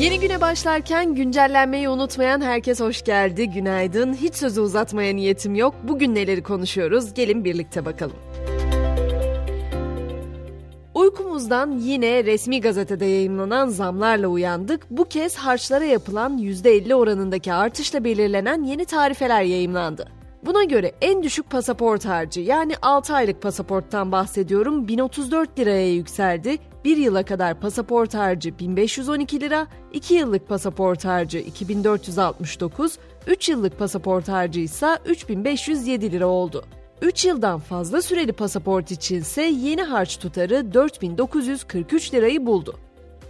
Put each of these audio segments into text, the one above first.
Yeni güne başlarken güncellenmeyi unutmayan herkes hoş geldi. Günaydın. Hiç sözü uzatmaya niyetim yok. Bugün neleri konuşuyoruz? Gelin birlikte bakalım. Uykumuzdan yine resmi gazetede yayınlanan zamlarla uyandık. Bu kez harçlara yapılan %50 oranındaki artışla belirlenen yeni tarifeler yayımlandı. Buna göre en düşük pasaport harcı yani 6 aylık pasaporttan bahsediyorum 1034 liraya yükseldi. 1 yıla kadar pasaport harcı 1512 lira, 2 yıllık pasaport harcı 2469, 3 yıllık pasaport harcı ise 3507 lira oldu. 3 yıldan fazla süreli pasaport içinse yeni harç tutarı 4943 lirayı buldu.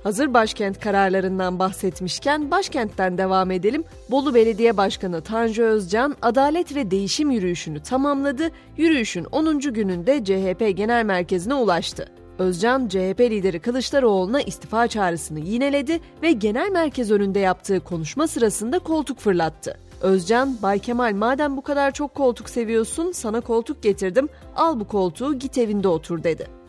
Hazır başkent kararlarından bahsetmişken başkentten devam edelim. Bolu Belediye Başkanı Tanju Özcan adalet ve değişim yürüyüşünü tamamladı. Yürüyüşün 10. gününde CHP Genel Merkezi'ne ulaştı. Özcan, CHP lideri Kılıçdaroğlu'na istifa çağrısını yineledi ve genel merkez önünde yaptığı konuşma sırasında koltuk fırlattı. Özcan, Bay Kemal madem bu kadar çok koltuk seviyorsun sana koltuk getirdim al bu koltuğu git evinde otur dedi.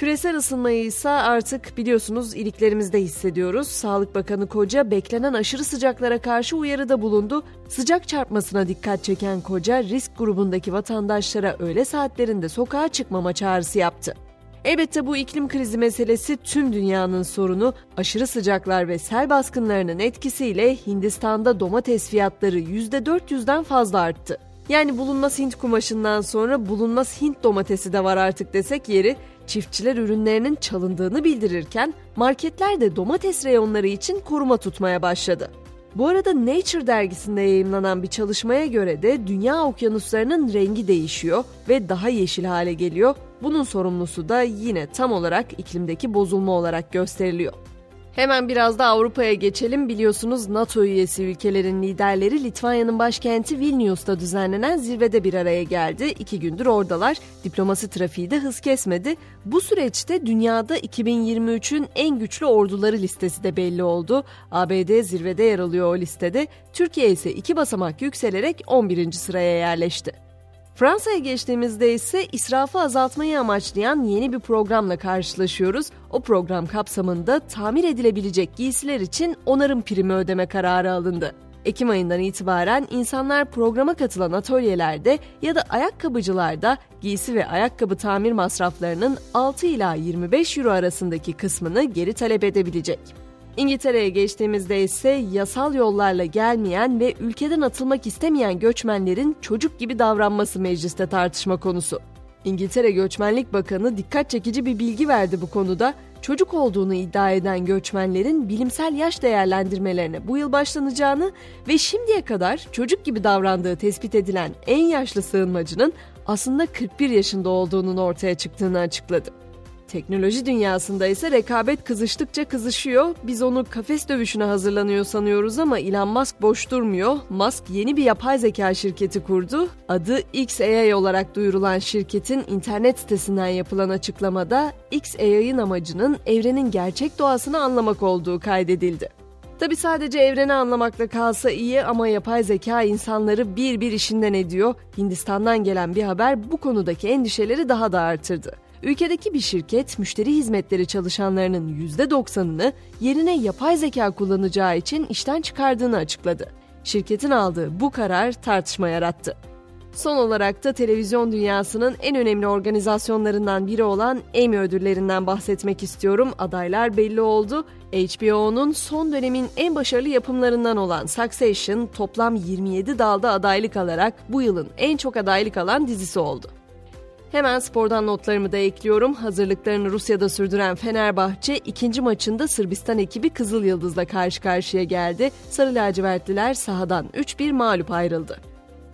Küresel ısınmayı ise artık biliyorsunuz iliklerimizde hissediyoruz. Sağlık Bakanı Koca beklenen aşırı sıcaklara karşı uyarıda bulundu. Sıcak çarpmasına dikkat çeken Koca risk grubundaki vatandaşlara öğle saatlerinde sokağa çıkmama çağrısı yaptı. Elbette bu iklim krizi meselesi tüm dünyanın sorunu. Aşırı sıcaklar ve sel baskınlarının etkisiyle Hindistan'da domates fiyatları %400'den fazla arttı. Yani bulunmaz Hint kumaşından sonra bulunmaz Hint domatesi de var artık desek yeri çiftçiler ürünlerinin çalındığını bildirirken marketler de domates reyonları için koruma tutmaya başladı. Bu arada Nature dergisinde yayımlanan bir çalışmaya göre de dünya okyanuslarının rengi değişiyor ve daha yeşil hale geliyor. Bunun sorumlusu da yine tam olarak iklimdeki bozulma olarak gösteriliyor. Hemen biraz da Avrupa'ya geçelim. Biliyorsunuz NATO üyesi ülkelerin liderleri Litvanya'nın başkenti Vilnius'ta düzenlenen zirvede bir araya geldi. İki gündür oradalar. Diplomasi trafiği de hız kesmedi. Bu süreçte dünyada 2023'ün en güçlü orduları listesi de belli oldu. ABD zirvede yer alıyor o listede. Türkiye ise iki basamak yükselerek 11. sıraya yerleşti. Fransa'ya geçtiğimizde ise israfı azaltmayı amaçlayan yeni bir programla karşılaşıyoruz. O program kapsamında tamir edilebilecek giysiler için onarım primi ödeme kararı alındı. Ekim ayından itibaren insanlar programa katılan atölyelerde ya da ayakkabıcılarda giysi ve ayakkabı tamir masraflarının 6 ila 25 euro arasındaki kısmını geri talep edebilecek. İngiltere'ye geçtiğimizde ise yasal yollarla gelmeyen ve ülkeden atılmak istemeyen göçmenlerin çocuk gibi davranması mecliste tartışma konusu. İngiltere Göçmenlik Bakanı dikkat çekici bir bilgi verdi bu konuda. Çocuk olduğunu iddia eden göçmenlerin bilimsel yaş değerlendirmelerine bu yıl başlanacağını ve şimdiye kadar çocuk gibi davrandığı tespit edilen en yaşlı sığınmacının aslında 41 yaşında olduğunun ortaya çıktığını açıkladı. Teknoloji dünyasında ise rekabet kızıştıkça kızışıyor. Biz onu kafes dövüşüne hazırlanıyor sanıyoruz ama Elon Musk boş durmuyor. Musk yeni bir yapay zeka şirketi kurdu. Adı XAI olarak duyurulan şirketin internet sitesinden yapılan açıklamada XAI'ın amacının evrenin gerçek doğasını anlamak olduğu kaydedildi. Tabi sadece evreni anlamakla kalsa iyi ama yapay zeka insanları bir bir işinden ediyor. Hindistan'dan gelen bir haber bu konudaki endişeleri daha da artırdı. Ülkedeki bir şirket müşteri hizmetleri çalışanlarının %90'ını yerine yapay zeka kullanacağı için işten çıkardığını açıkladı. Şirketin aldığı bu karar tartışma yarattı. Son olarak da televizyon dünyasının en önemli organizasyonlarından biri olan Emmy ödüllerinden bahsetmek istiyorum. Adaylar belli oldu. HBO'nun son dönemin en başarılı yapımlarından olan Succession toplam 27 dalda adaylık alarak bu yılın en çok adaylık alan dizisi oldu. Hemen spordan notlarımı da ekliyorum. Hazırlıklarını Rusya'da sürdüren Fenerbahçe ikinci maçında Sırbistan ekibi Kızıl Yıldız'la karşı karşıya geldi. Sarı lacivertliler sahadan 3-1 mağlup ayrıldı.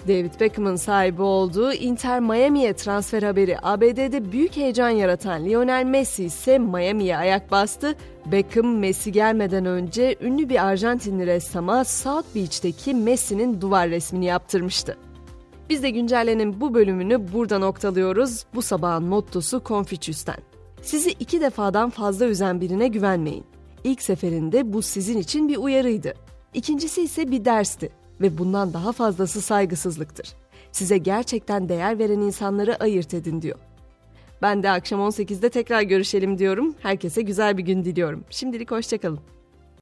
David Beckham'ın sahibi olduğu Inter Miami'ye transfer haberi ABD'de büyük heyecan yaratan Lionel Messi ise Miami'ye ayak bastı. Beckham Messi gelmeden önce ünlü bir Arjantinli ressama South Beach'teki Messi'nin duvar resmini yaptırmıştı. Biz de güncellenin bu bölümünü burada noktalıyoruz. Bu sabahın mottosu Confucius'ten. Sizi iki defadan fazla üzen birine güvenmeyin. İlk seferinde bu sizin için bir uyarıydı. İkincisi ise bir dersti ve bundan daha fazlası saygısızlıktır. Size gerçekten değer veren insanları ayırt edin diyor. Ben de akşam 18'de tekrar görüşelim diyorum. Herkese güzel bir gün diliyorum. Şimdilik hoşçakalın.